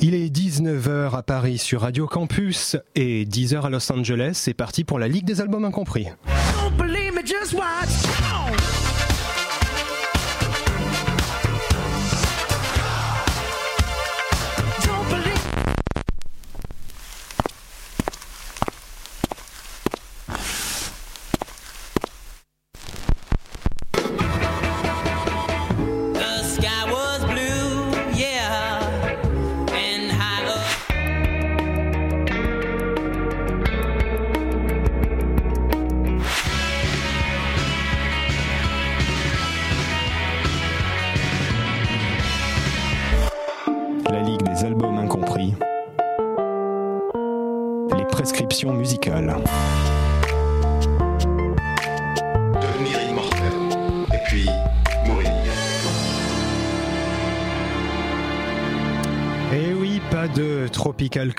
Il est 19h à Paris sur Radio Campus et 10h à Los Angeles. C'est parti pour la Ligue des albums incompris. The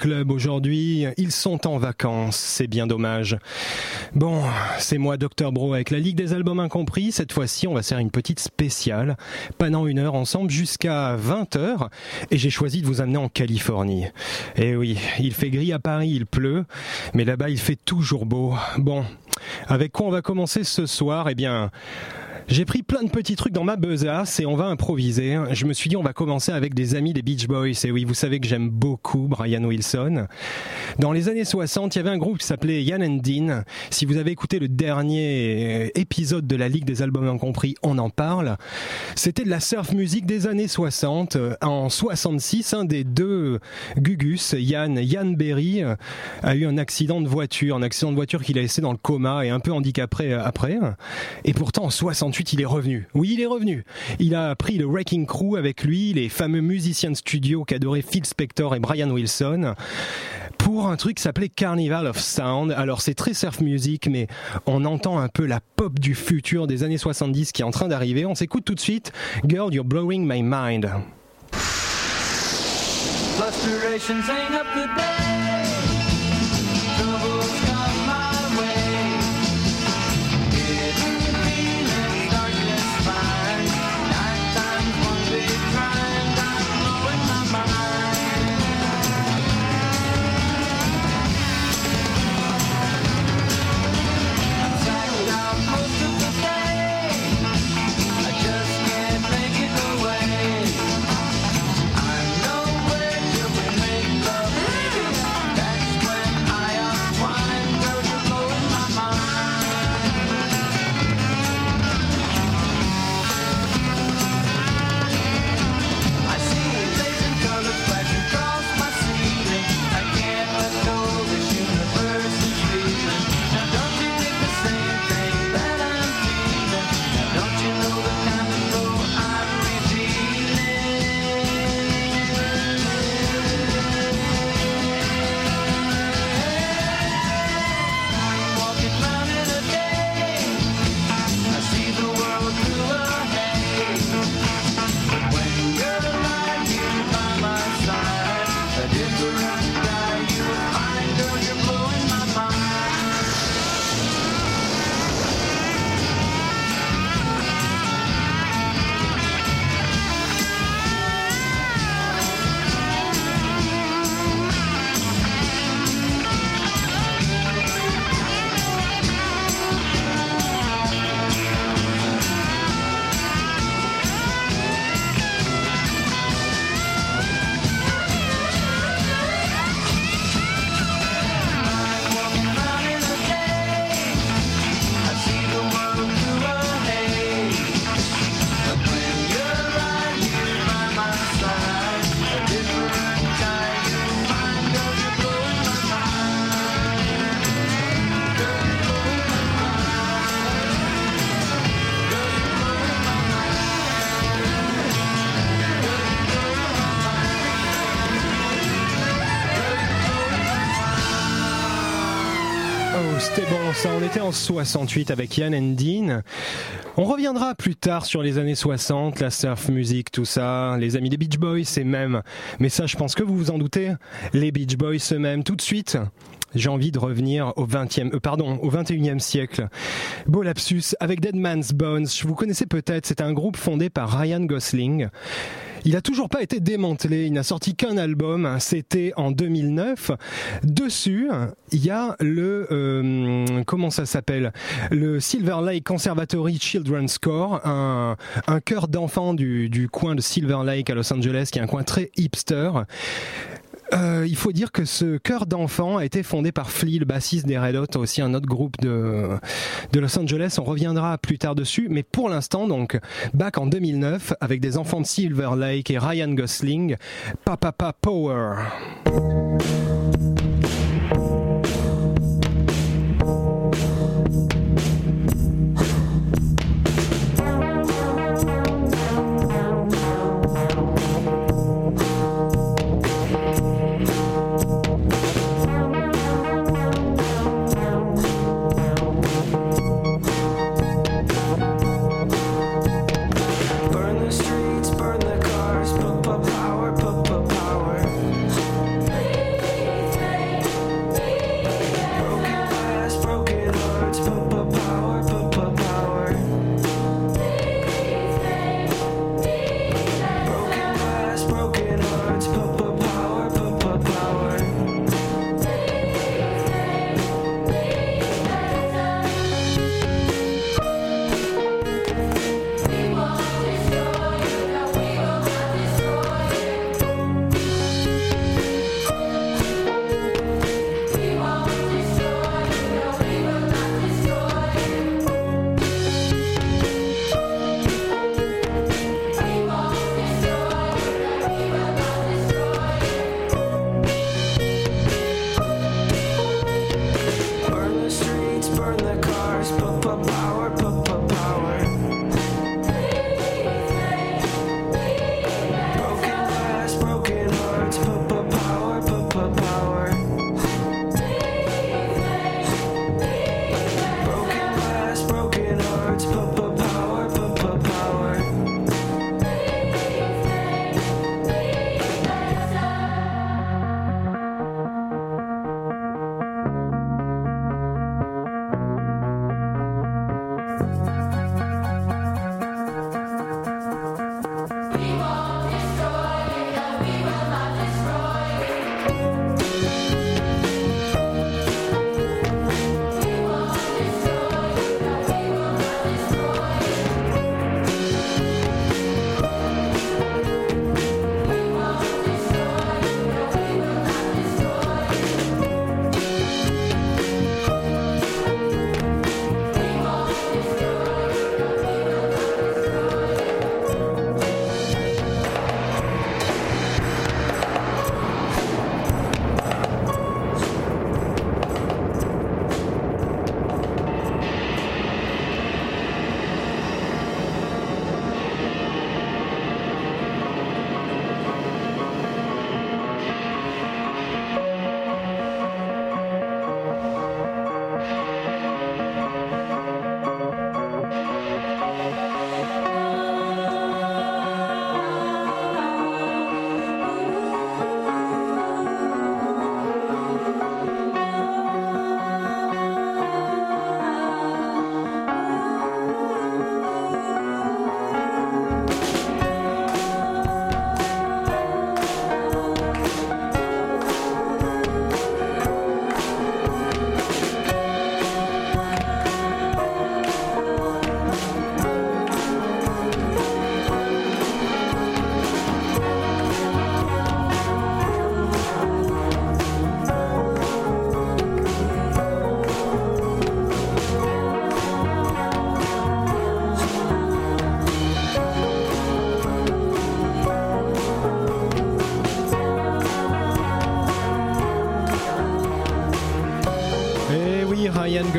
Club aujourd'hui. Ils sont en vacances, c'est bien dommage. Bon, c'est moi, Dr Bro, avec la Ligue des albums incompris. Cette fois-ci, on va faire une petite spéciale, pendant une heure ensemble jusqu'à 20h. Et j'ai choisi de vous amener en Californie. Eh oui, il fait gris à Paris, il pleut, mais là-bas, il fait toujours beau. Bon, avec quoi on va commencer ce soir? Eh bien... J'ai pris plein de petits trucs dans ma besace et on va improviser. Je me suis dit on va commencer avec des amis des Beach Boys. Et oui, vous savez que j'aime beaucoup Brian Wilson. Dans les années 60, il y avait un groupe qui s'appelait Yann and Dean. Si vous avez écouté le dernier épisode de la Ligue des albums incompris, on en parle. C'était de la surf music des années 60. En 66, un des deux Gugus, Yann, Yann Berry, a eu un accident de voiture, un accident de voiture qu'il a laissé dans le coma et un peu handicapé après. Et pourtant, en 68, il est revenu. Oui, il est revenu. Il a pris le Wrecking Crew avec lui, les fameux musiciens de studio qu'adoraient Phil Spector et Brian Wilson, pour un truc qui s'appelait Carnival of Sound. Alors, c'est très surf music, mais on entend un peu la pop du futur des années 70 qui est en train d'arriver. On s'écoute tout de suite Girl, You're Blowing My Mind. 1968 avec Yann Endine. On reviendra plus tard sur les années 60, la surf music, tout ça, les amis des Beach Boys et même, mais ça je pense que vous vous en doutez, les Beach Boys eux-mêmes. Tout de suite, j'ai envie de revenir au 20e, euh, pardon, au 21e siècle. Beau lapsus avec Dead Man's Bones. Vous connaissez peut-être, c'est un groupe fondé par Ryan Gosling. Il a toujours pas été démantelé. Il n'a sorti qu'un album. C'était en 2009. Dessus, il y a le euh, comment ça s'appelle? Le Silver Lake Conservatory Children's Corps, un, un chœur d'enfants du, du coin de Silver Lake à Los Angeles, qui est un coin très hipster. Euh, il faut dire que ce chœur d'enfants a été fondé par Flea, le bassiste des Red Hot, aussi un autre groupe de, de Los Angeles. On reviendra plus tard dessus, mais pour l'instant, donc, back en 2009, avec des enfants de Silver Lake et Ryan Gosling, Papa Power.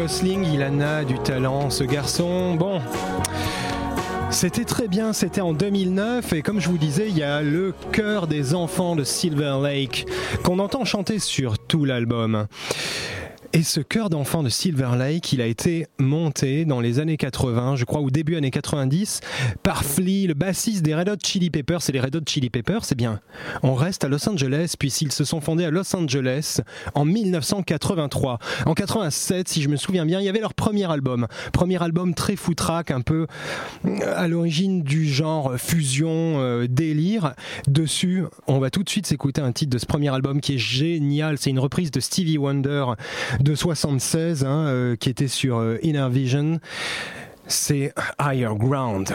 Il en a du talent, ce garçon. Bon. C'était très bien, c'était en 2009 et comme je vous disais, il y a le chœur des enfants de Silver Lake qu'on entend chanter sur tout l'album. Et ce chœur d'enfant de Silver Lake, il a été monté dans les années 80, je crois, ou début années 90, par Flea, le bassiste des Red Hot Chili Peppers. Et les Red Hot Chili Peppers, c'est bien. On reste à Los Angeles, puisqu'ils se sont fondés à Los Angeles en 1983. En 87, si je me souviens bien, il y avait leur premier album. Premier album très foutraque, un peu euh, à l'origine du genre fusion, euh, délire. Dessus, on va tout de suite s'écouter un titre de ce premier album qui est génial. C'est une reprise de Stevie Wonder de 76, hein, euh, qui était sur euh, Inner Vision. C'est Higher Ground.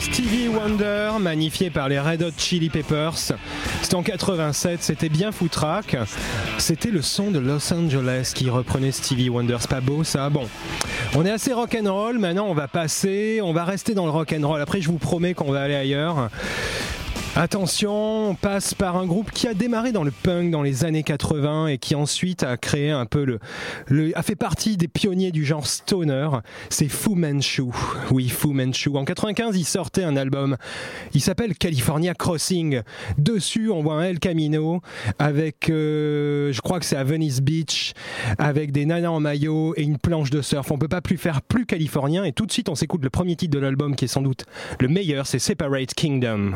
Stevie Wonder, magnifié par les Red Hot Chili Peppers. C'était en 87, c'était bien foutraque. C'était le son de Los Angeles qui reprenait Stevie Wonder. C'est pas beau ça? Bon, on est assez rock'n'roll. Maintenant, on va passer, on va rester dans le rock'n'roll. Après, je vous promets qu'on va aller ailleurs. Attention, on passe par un groupe qui a démarré dans le punk dans les années 80 et qui ensuite a créé un peu le, le a fait partie des pionniers du genre stoner. C'est Fu Manchu. Oui, Fu Manchu. En 95, il sortait un album. Il s'appelle California Crossing. Dessus, on voit un El Camino avec, euh, je crois que c'est à Venice Beach, avec des nanas en maillot et une planche de surf. On peut pas plus faire plus californien. Et tout de suite, on s'écoute le premier titre de l'album qui est sans doute le meilleur. C'est Separate Kingdom.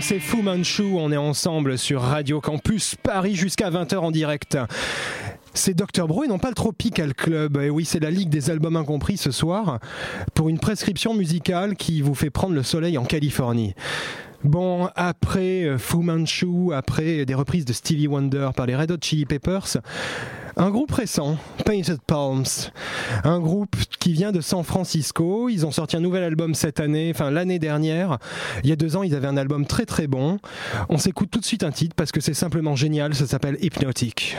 C'est Fu Manchu, on est ensemble sur Radio Campus Paris jusqu'à 20h en direct. C'est Dr Bro et non pas le Tropical Club. Et oui, c'est la Ligue des albums incompris ce soir pour une prescription musicale qui vous fait prendre le soleil en Californie. Bon, après euh, Fu Manchu, après des reprises de Stevie Wonder par les Red Hot Chili Peppers, un groupe récent, Painted Palms, un groupe qui vient de San Francisco. Ils ont sorti un nouvel album cette année, enfin l'année dernière. Il y a deux ans, ils avaient un album très très bon. On s'écoute tout de suite un titre parce que c'est simplement génial. Ça s'appelle Hypnotic.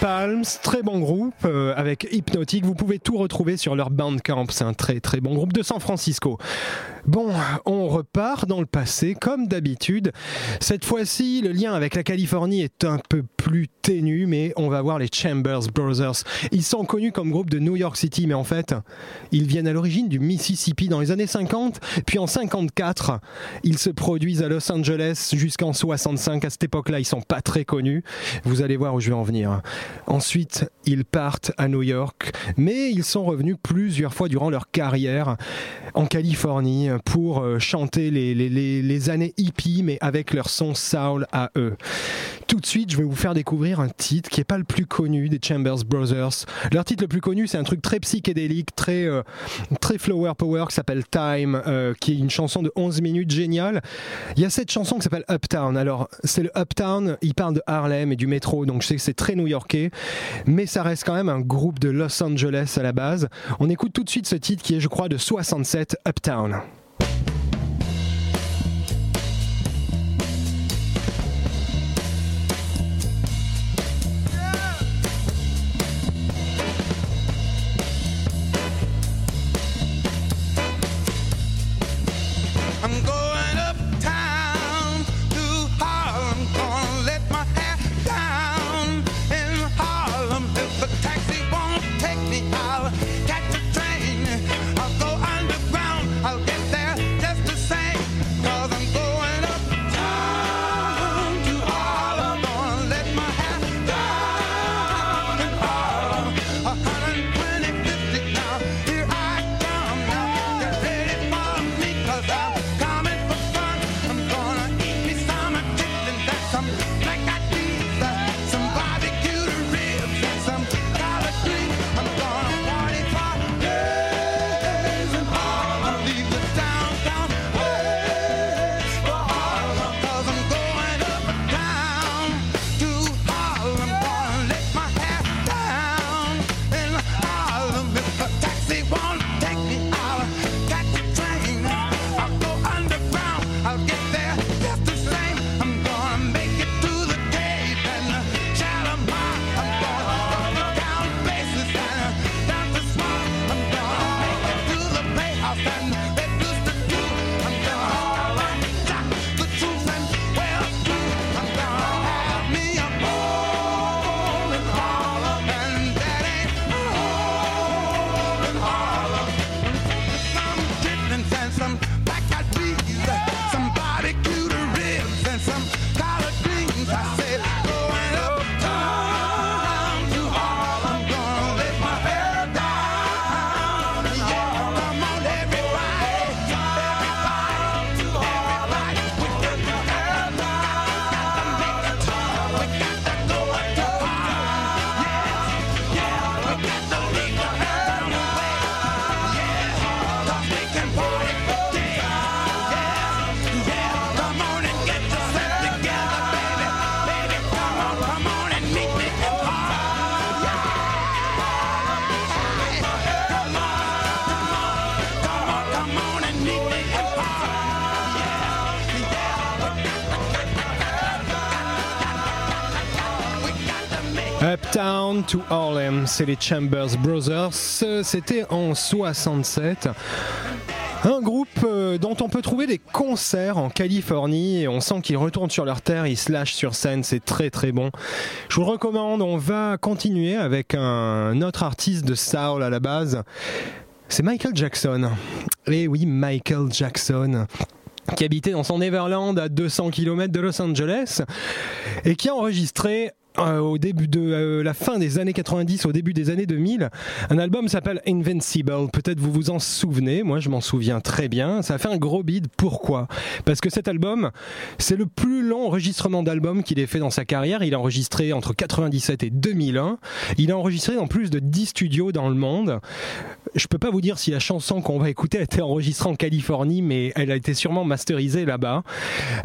Palms, très bon groupe euh, avec Hypnotic. Vous pouvez tout retrouver sur leur Bandcamp. C'est un très très bon groupe de San Francisco. Bon, on repart dans le passé comme d'habitude. Cette fois-ci, le lien avec la Californie est un peu plus mais on va voir les Chambers Brothers. Ils sont connus comme groupe de New York City, mais en fait, ils viennent à l'origine du Mississippi dans les années 50, puis en 54, ils se produisent à Los Angeles jusqu'en 65. À cette époque-là, ils sont pas très connus. Vous allez voir où je vais en venir. Ensuite, ils partent à New York, mais ils sont revenus plusieurs fois durant leur carrière en Californie pour euh, chanter les, les années hippies, mais avec leur son soul à eux. Tout de suite, je vais vous faire découvrir un titre qui est pas le plus connu des Chambers Brothers. Leur titre le plus connu, c'est un truc très psychédélique, très euh, très flower power qui s'appelle Time, euh, qui est une chanson de 11 minutes géniale. Il y a cette chanson qui s'appelle Uptown. Alors, c'est le Uptown, il parle de Harlem et du métro, donc je sais que c'est très new-yorkais, mais ça reste quand même un groupe de Los Angeles à la base. On écoute tout de suite ce titre qui est, je crois, de 67, Uptown. To Harlem, c'est les Chambers Brothers. C'était en 67. Un groupe euh, dont on peut trouver des concerts en Californie et on sent qu'ils retournent sur leur terre, ils se sur scène, c'est très très bon. Je vous le recommande, on va continuer avec un autre artiste de soul à la base. C'est Michael Jackson. Et oui, Michael Jackson qui habitait dans son Neverland à 200 km de Los Angeles et qui a enregistré euh, au début de euh, la fin des années 90, au début des années 2000, un album s'appelle Invincible. Peut-être vous vous en souvenez, moi je m'en souviens très bien. Ça a fait un gros bid. Pourquoi? Parce que cet album, c'est le plus long enregistrement d'album qu'il ait fait dans sa carrière. Il a enregistré entre 97 et 2001. Il a enregistré dans plus de 10 studios dans le monde. Je peux pas vous dire si la chanson qu'on va écouter a été enregistrée en Californie, mais elle a été sûrement masterisée là-bas.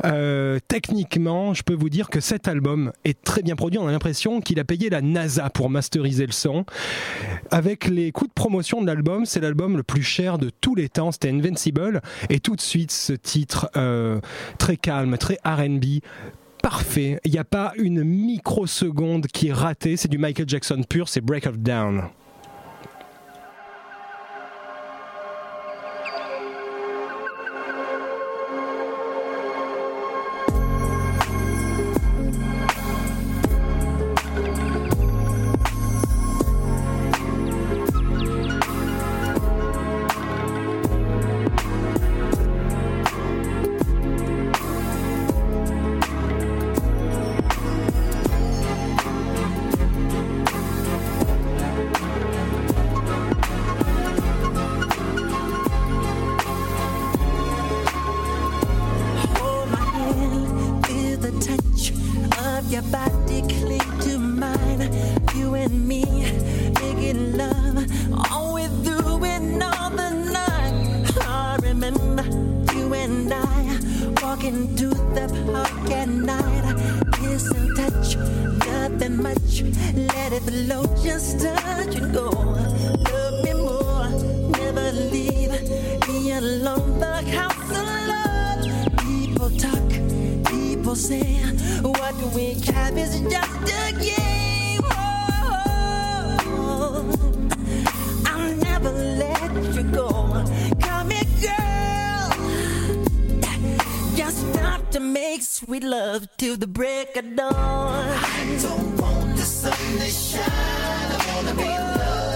Euh, techniquement, je peux vous dire que cet album est très bien produit. On a l'impression qu'il a payé la NASA pour masteriser le son. Avec les coûts de promotion de l'album, c'est l'album le plus cher de tous les temps. C'était Invincible. Et tout de suite, ce titre euh, très calme, très R&B parfait. Il n'y a pas une microseconde qui est ratée. C'est du Michael Jackson pur. C'est Break of Down. we love till the break of dawn. I don't want the sun to shine. I wanna be loved.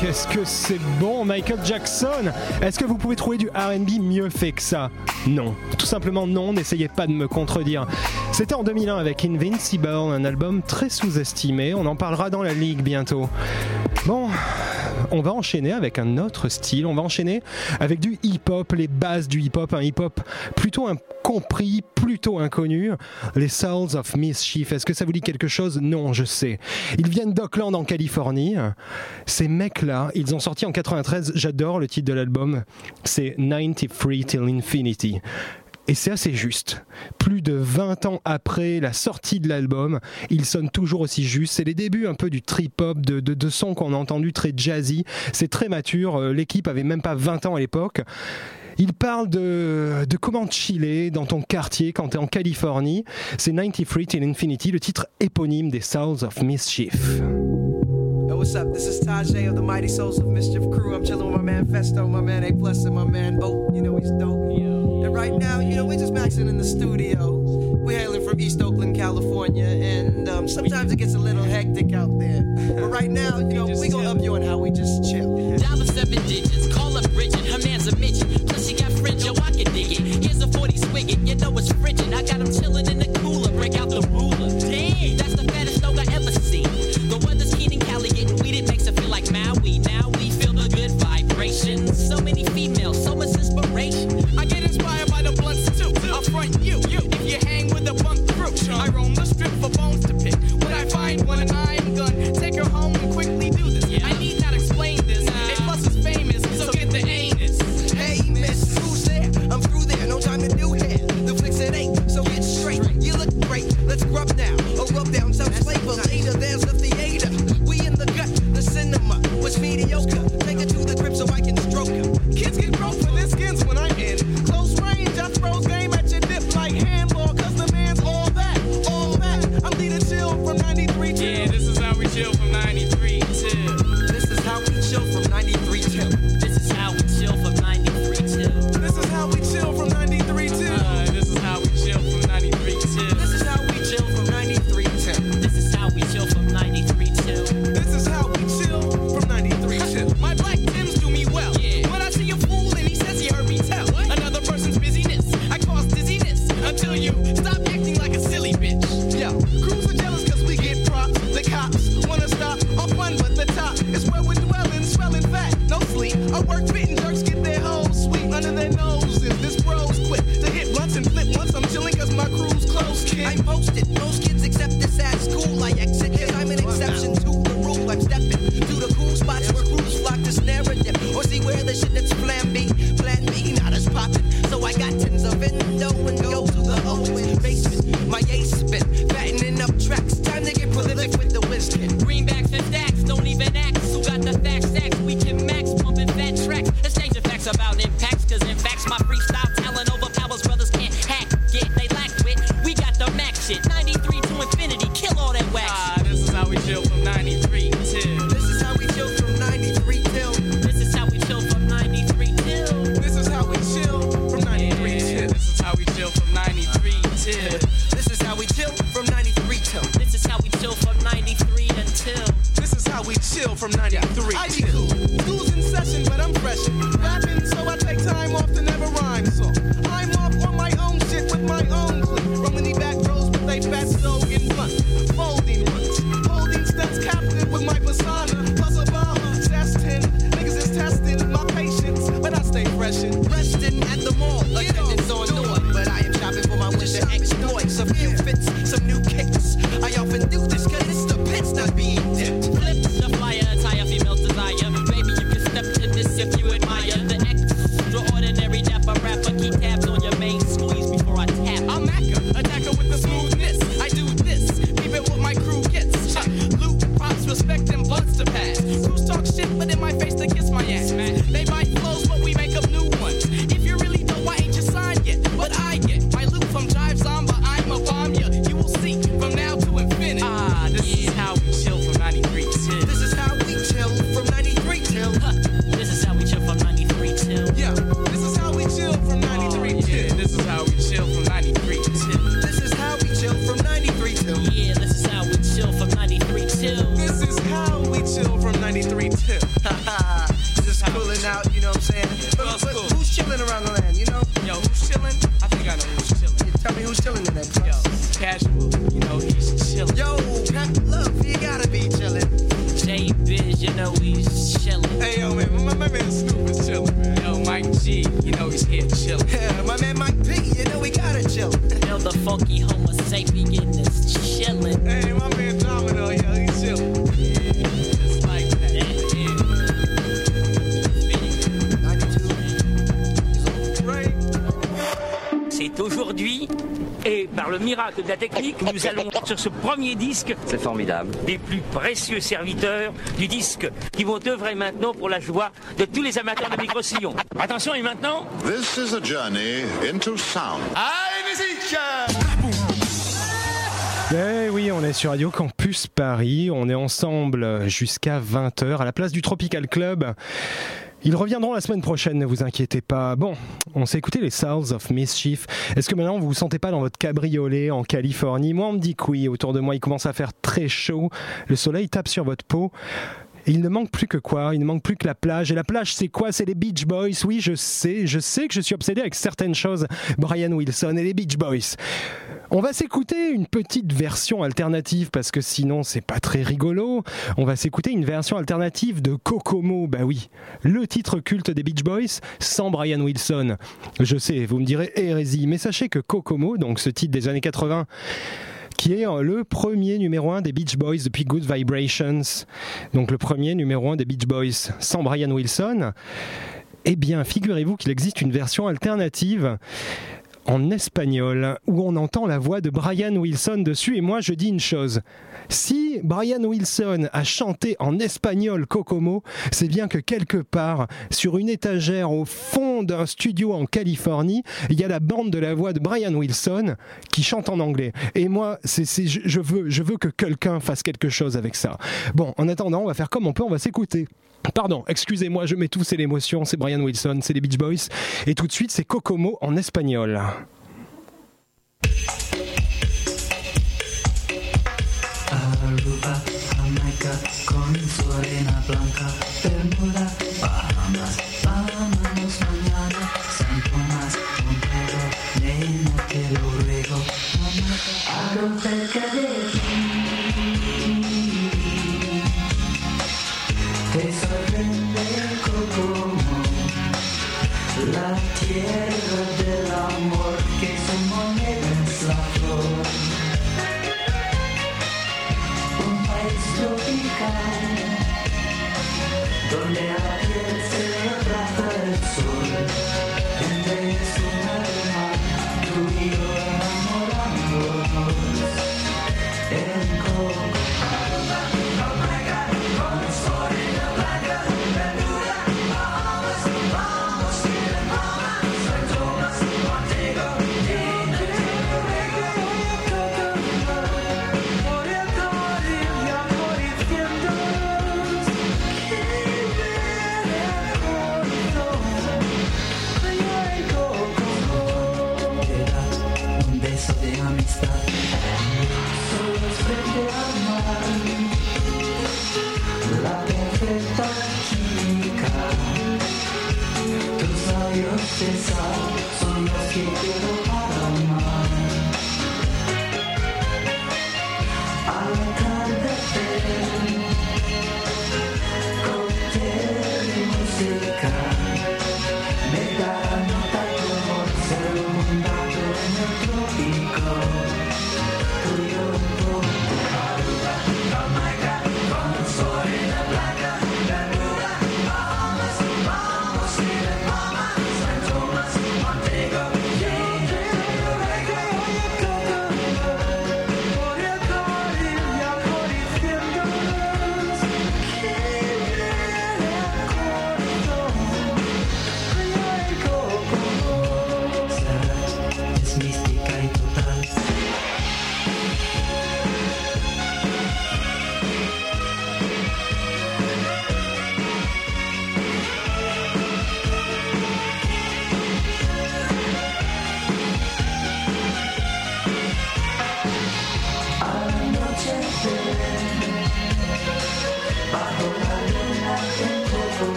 qu'est-ce que c'est bon, Michael Jackson? Est-ce que vous pouvez trouver du RB mieux fait que ça? Non, tout simplement non, n'essayez pas de me contredire. C'était en 2001 avec Invincible, un album très sous-estimé, on en parlera dans la ligue bientôt. Bon, on va enchaîner avec un autre style, on va enchaîner avec du hip-hop, les bases du hip-hop, un hip-hop plutôt incompris, plutôt inconnu, les Souls of Mischief. Est-ce que ça vous dit quelque chose? Non, je sais. Ils viennent d'Oakland en Californie. Ces mecs-là, ils ont sorti en 93, j'adore le titre de l'album, c'est 93 Till Infinity. Et c'est assez juste. Plus de 20 ans après la sortie de l'album, il sonne toujours aussi juste. C'est les débuts un peu du trip-hop, de, de, sons qu'on a entendu très jazzy. C'est très mature. Euh, l'équipe avait même pas 20 ans à l'époque. Il parle de, comment chiller dans ton quartier quand tu es en Californie. C'est 93 till Infinity, le titre éponyme des Souls of Mischief. What's up? This is Tajay of the Mighty Souls of Mischief crew. I'm chilling with my man Festo, my man A and my man Bo. You know he's dope. And right now, you know, we're just maxing in the studio. We're hailing from East Oakland, California, and um, sometimes it gets a little hectic out there. But right now, you know, we gonna up you on how we just chill. Dollar seven digits, call up Bridget, her man's a midget. Plus she got fringe, yo, I can dig it. Here's a 40 spigot, you know it's frigid. I got him chilling in the I roam the strip for bones chill from 93. I be cool. School's in session, but I'm fresh. Rapping, so I take time off the Et par le miracle de la technique, nous allons sur ce premier disque C'est formidable. des plus précieux serviteurs du disque qui vont œuvrer maintenant pour la joie de tous les amateurs de micro-sillons. Attention, et maintenant This is a journey into sound. Allez, musique Eh oui, on est sur Radio Campus Paris, on est ensemble jusqu'à 20h à la place du Tropical Club. Ils reviendront la semaine prochaine, ne vous inquiétez pas. Bon, on s'est écouté les Souls of Mischief. Est-ce que maintenant vous vous sentez pas dans votre cabriolet en Californie? Moi, on me dit que oui. Autour de moi, il commence à faire très chaud. Le soleil tape sur votre peau. Il ne manque plus que quoi? Il ne manque plus que la plage. Et la plage, c'est quoi? C'est les Beach Boys. Oui, je sais, je sais que je suis obsédé avec certaines choses. Brian Wilson et les Beach Boys. On va s'écouter une petite version alternative parce que sinon c'est pas très rigolo. On va s'écouter une version alternative de Kokomo. Bah oui, le titre culte des Beach Boys sans Brian Wilson. Je sais, vous me direz hérésie, mais sachez que Kokomo, donc ce titre des années 80, qui est le premier numéro 1 des Beach Boys depuis Good Vibrations. Donc le premier numéro 1 des Beach Boys sans Brian Wilson. Eh bien, figurez-vous qu'il existe une version alternative en espagnol où on entend la voix de Brian Wilson dessus et moi je dis une chose. Si Brian Wilson a chanté en espagnol Kokomo, c'est bien que quelque part, sur une étagère au fond d'un studio en Californie, il y a la bande de la voix de Brian Wilson qui chante en anglais. Et moi, je veux, je veux que quelqu'un fasse quelque chose avec ça. Bon, en attendant, on va faire comme on peut, on va s'écouter. Pardon, excusez-moi, je mets tout, c'est l'émotion, c'est Brian Wilson, c'est les Beach Boys. Et tout de suite, c'est Kokomo en espagnol.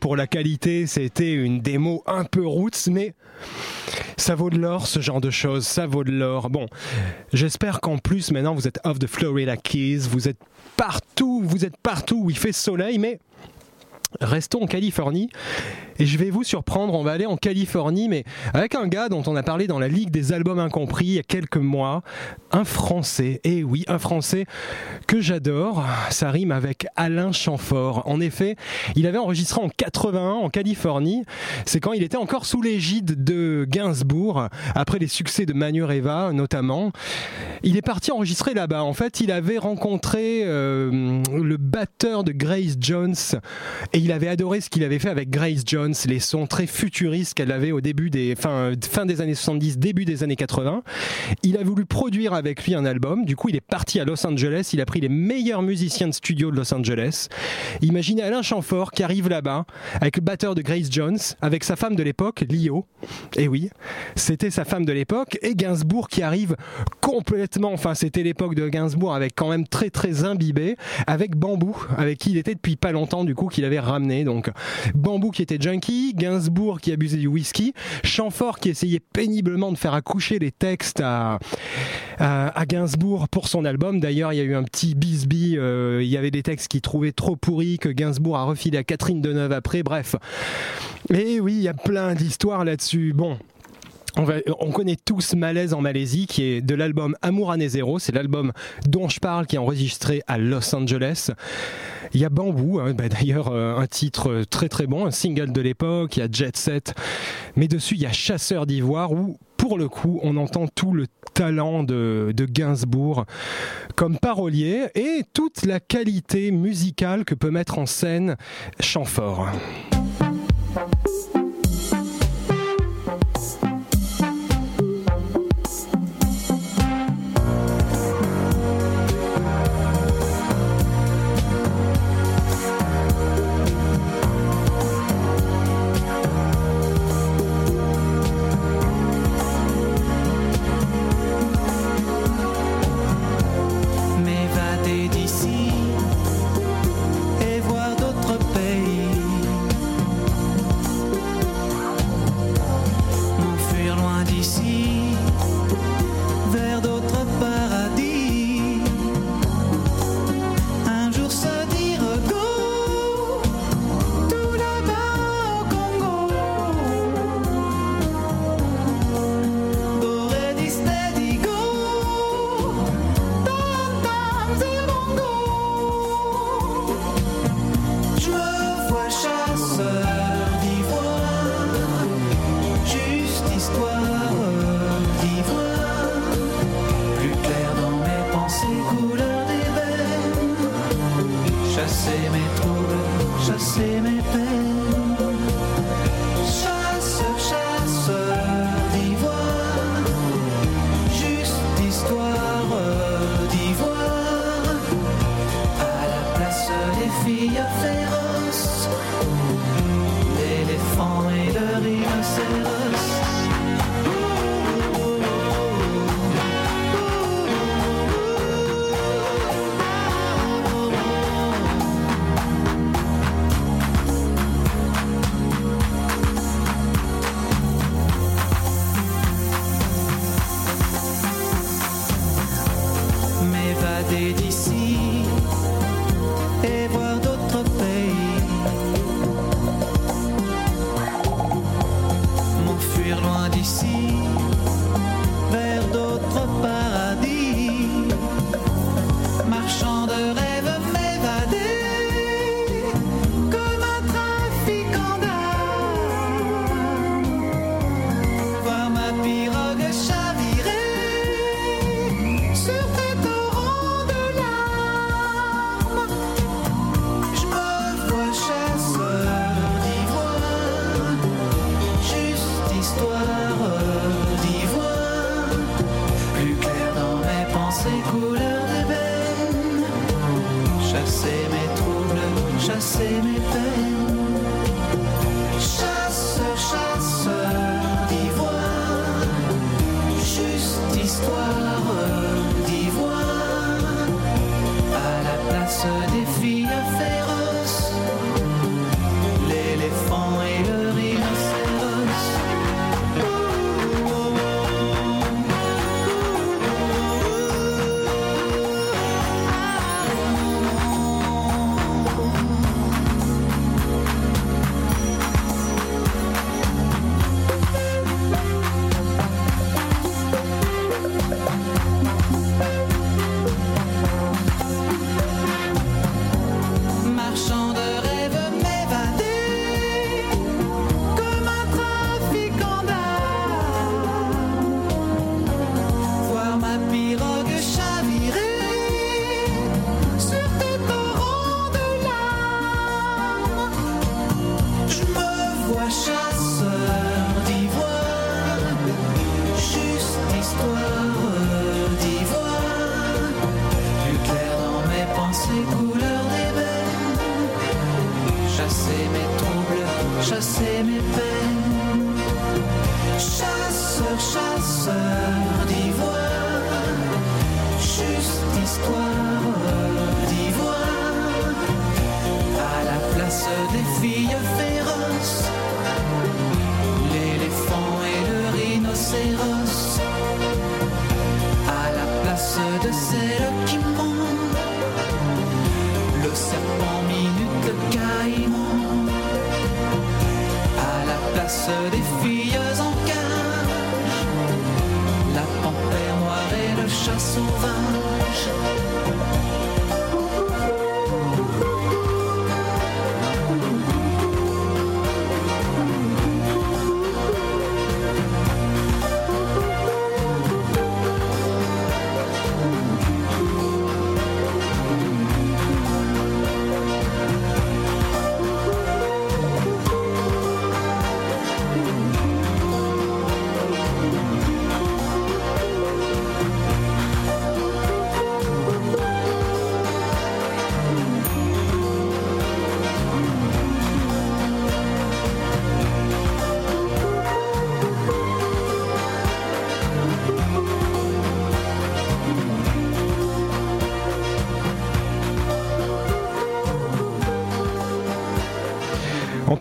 Pour la qualité, c'était une démo un peu roots, mais ça vaut de l'or, ce genre de choses, ça vaut de l'or. Bon, j'espère qu'en plus, maintenant, vous êtes off the Florida Keys, vous êtes partout, vous êtes partout où il fait soleil, mais restons en Californie. Et je vais vous surprendre, on va aller en Californie, mais avec un gars dont on a parlé dans la Ligue des albums incompris il y a quelques mois, un Français, et oui, un Français que j'adore, ça rime avec Alain Chamfort. En effet, il avait enregistré en 81 en Californie, c'est quand il était encore sous l'égide de Gainsbourg, après les succès de Manureva notamment. Il est parti enregistrer là-bas. En fait, il avait rencontré euh, le batteur de Grace Jones et il avait adoré ce qu'il avait fait avec Grace Jones, les sons très futuristes qu'elle avait au début des fin, fin des années 70, début des années 80. Il a voulu produire avec lui un album. Du coup, il est parti à Los Angeles. Il a pris les meilleurs musiciens de studio de Los Angeles. Imaginez Alain Chamfort qui arrive là-bas avec le batteur de Grace Jones, avec sa femme de l'époque, Lio. Et oui, c'était sa femme de l'époque. Et Gainsbourg qui arrive complètement, enfin c'était l'époque de Gainsbourg avec quand même très très imbibé, avec Bambou, avec qui il était depuis pas longtemps du coup qu'il avait ramené. Donc Bambou qui était junkie, Gainsbourg qui abusait du whisky, Chamfort qui essayait péniblement de faire accoucher les textes à, Gainsbourg pour son album. D'ailleurs, il y a eu un petit bisbee, euh, il y avait des textes qu'il trouvait trop pourris que Gainsbourg a refilé à Catherine Deneuve après. Bref. Et oui, il y a plein d'histoires là-dessus. Bon, on, connaît tous Malaise en Malaisie, qui est de l'album Amour Année Zéro. C'est l'album dont je parle, qui est enregistré à Los Angeles. Il y a Bambou, hein, bah, d'ailleurs euh, un titre très très bon, un single de l'époque. Il y a Jet Set, mais dessus il y a Chasseur d'ivoire où pour le coup, on entend tout le talent de, de Gainsbourg comme parolier et toute la qualité musicale que peut mettre en scène Chamfort.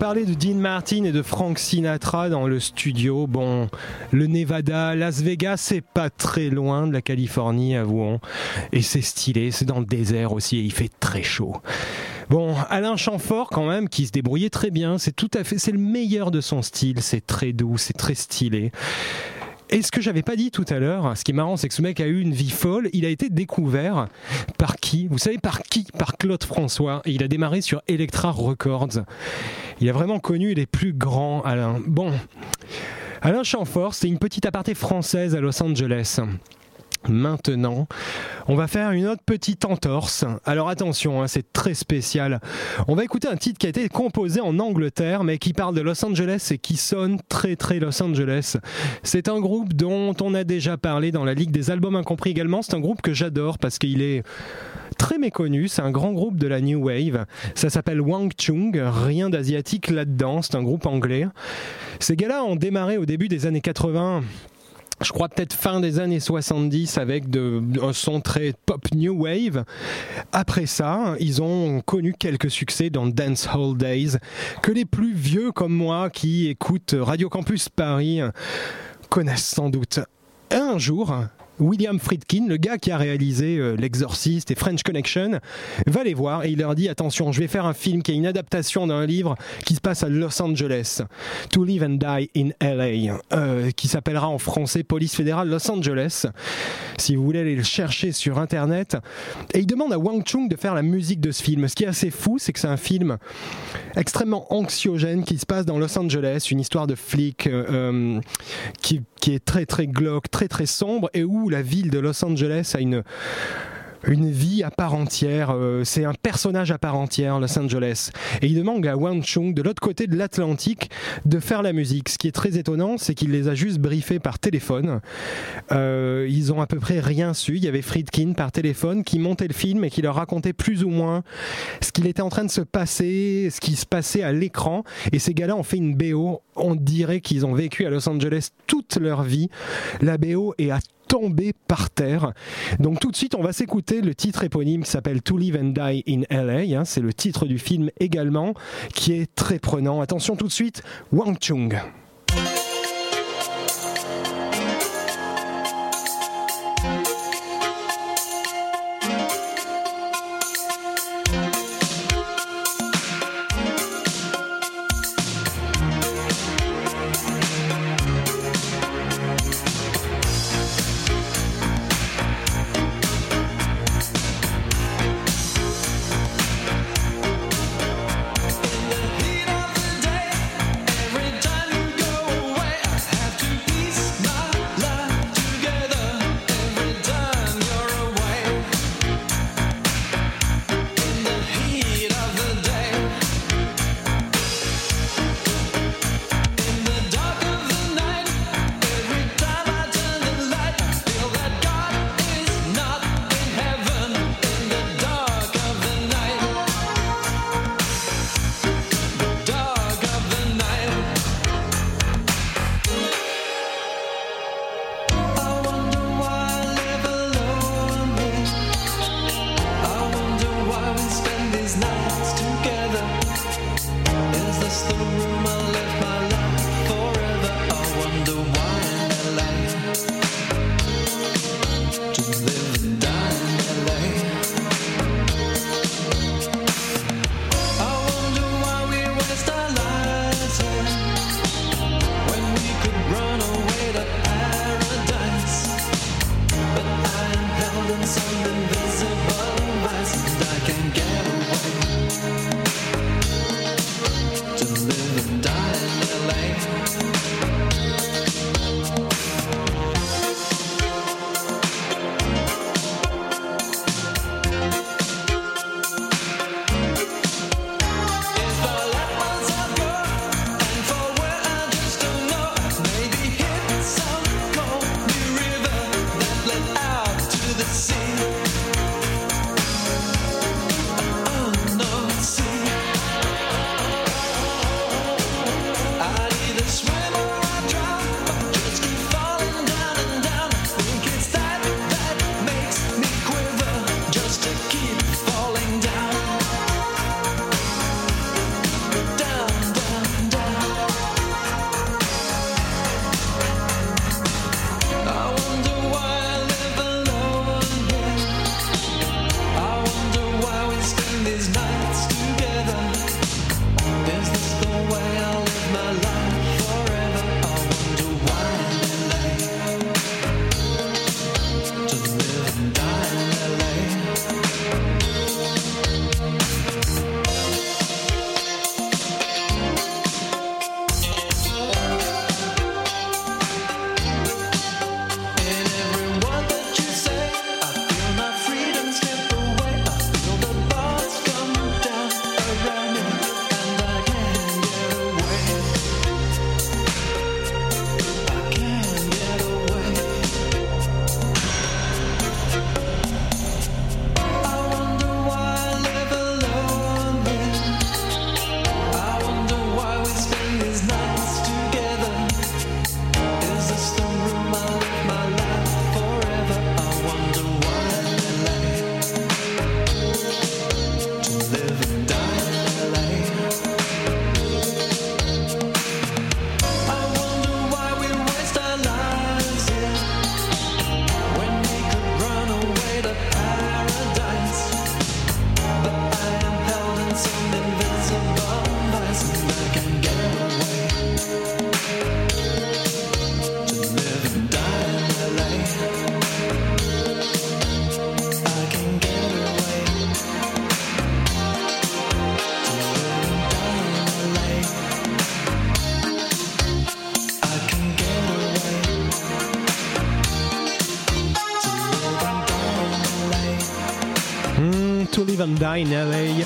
Parlait de Dean Martin et de Frank Sinatra dans le studio. Bon, le Nevada, Las Vegas, c'est pas très loin de la Californie, avouons. Et c'est stylé, c'est dans le désert aussi et il fait très chaud. Bon, Alain Chamfort quand même, qui se débrouillait très bien. C'est tout à fait, c'est le meilleur de son style. C'est très doux, c'est très stylé. Et ce que j'avais pas dit tout à l'heure, ce qui est marrant, c'est que ce mec a eu une vie folle. Il a été découvert par qui? Vous savez par qui? Par Claude François. Et il a démarré sur Electra Records. Il a vraiment connu les plus grands, Alain. Bon, Alain Chamfort, c'est une petite aparté française à Los Angeles. Maintenant, on va faire une autre petite entorse. Alors attention, hein, c'est très spécial. On va écouter un titre qui a été composé en Angleterre, mais qui parle de Los Angeles et qui sonne très très Los Angeles. C'est un groupe dont on a déjà parlé dans la Ligue des albums incompris également. C'est un groupe que j'adore parce qu'il est très méconnu. C'est un grand groupe de la New Wave. Ça s'appelle Wang Chung. Rien d'asiatique là-dedans. C'est un groupe anglais. Ces gars-là ont démarré au début des années 80 je crois peut-être fin des années 70 avec un son très pop new wave. Après ça, ils ont connu quelques succès dans Dance Hall Days que les plus vieux comme moi qui écoutent Radio Campus Paris connaissent sans doute. Un jour, William Friedkin, le gars qui a réalisé euh, L'Exorciste et French Connection, va les voir et il leur dit attention, je vais faire un film qui est une adaptation d'un livre qui se passe à Los Angeles, To Live and Die in LA, euh, qui s'appellera en français Police fédérale Los Angeles. Si vous voulez aller le chercher sur internet, et il demande à Wang Chung de faire la musique de ce film. Ce qui est assez fou, c'est que c'est un film extrêmement anxiogène qui se passe dans Los Angeles, une histoire de flic euh, qui, qui est très très glauque, très très sombre et où la ville de Los Angeles a une une vie à part entière, euh, c'est un personnage à part entière, Los Angeles. Et il demande à Wang Chung, de l'autre côté de l'Atlantique, de faire la musique. Ce qui est très étonnant, c'est qu'il les a juste briefés par téléphone. Euh, ils ont à peu près rien su. Il y avait Friedkin par téléphone qui montait le film et qui leur racontait plus ou moins ce qu'il était en train de se passer, ce qui se passait à l'écran. Et ces gars-là ont fait une BO. On dirait qu'ils ont vécu à Los Angeles toute leur vie. La BO est à tomber par terre. Donc tout de suite, on va s'écouter le titre éponyme qui s'appelle To Live and Die in LA. hein. c'est le titre du film également, qui est très prenant. Attention tout de suite, Wang Chung.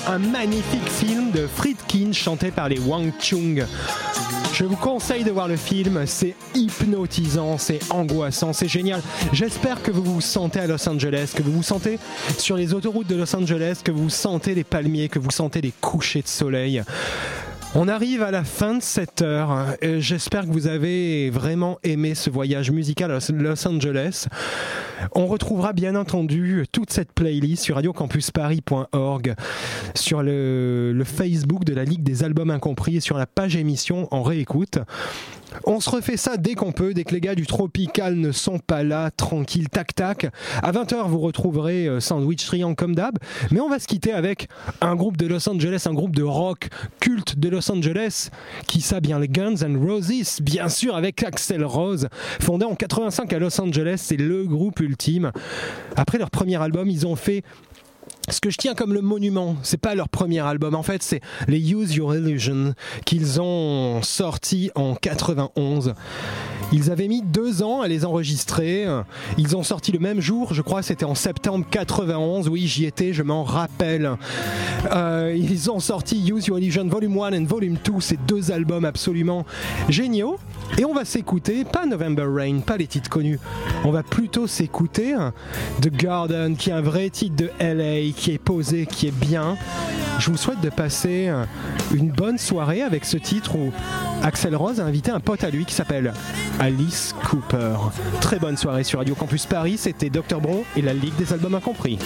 Un magnifique film de Friedkin chanté par les Wang Chung. Je vous conseille de voir le film, c'est hypnotisant, c'est angoissant, c'est génial. J'espère que vous vous sentez à Los Angeles, que vous vous sentez sur les autoroutes de Los Angeles, que vous sentez les palmiers, que vous sentez les couchers de soleil. On arrive à la fin de cette heure. J'espère que vous avez vraiment aimé ce voyage musical à Los Angeles. On retrouvera bien entendu toute cette playlist sur radiocampusparis.org, sur le, le Facebook de la Ligue des Albums Incompris et sur la page émission en réécoute. On se refait ça dès qu'on peut, dès que les gars du Tropical ne sont pas là, tranquille, tac tac. À 20h, vous retrouverez euh, Sandwich Triangle comme d'hab. Mais on va se quitter avec un groupe de Los Angeles, un groupe de rock culte de Los Angeles. Qui ça bien Les Guns and Roses, bien sûr, avec Axel Rose. Fondé en 85 à Los Angeles, c'est le groupe ultime. Après leur premier album, ils ont fait ce que je tiens comme le monument, c'est pas leur premier album, en fait, c'est les Use Your Illusion qu'ils ont sorti en 91. Ils avaient mis deux ans à les enregistrer. Ils ont sorti le même jour, je crois, c'était en septembre 91. Oui, j'y étais, je m'en rappelle. Euh, ils ont sorti Use Your Illusion Volume 1 et Volume 2, ces deux albums absolument géniaux. Et on va s'écouter, pas November Rain, pas les titres connus. On va plutôt s'écouter The Garden, qui est un vrai titre de LA, qui est posé, qui est bien. Je vous souhaite de passer une bonne soirée avec ce titre où Axel Rose a invité un pote à lui qui s'appelle Alice Cooper. Très bonne soirée sur Radio Campus Paris, c'était Dr Bro et la Ligue des Albums Incompris.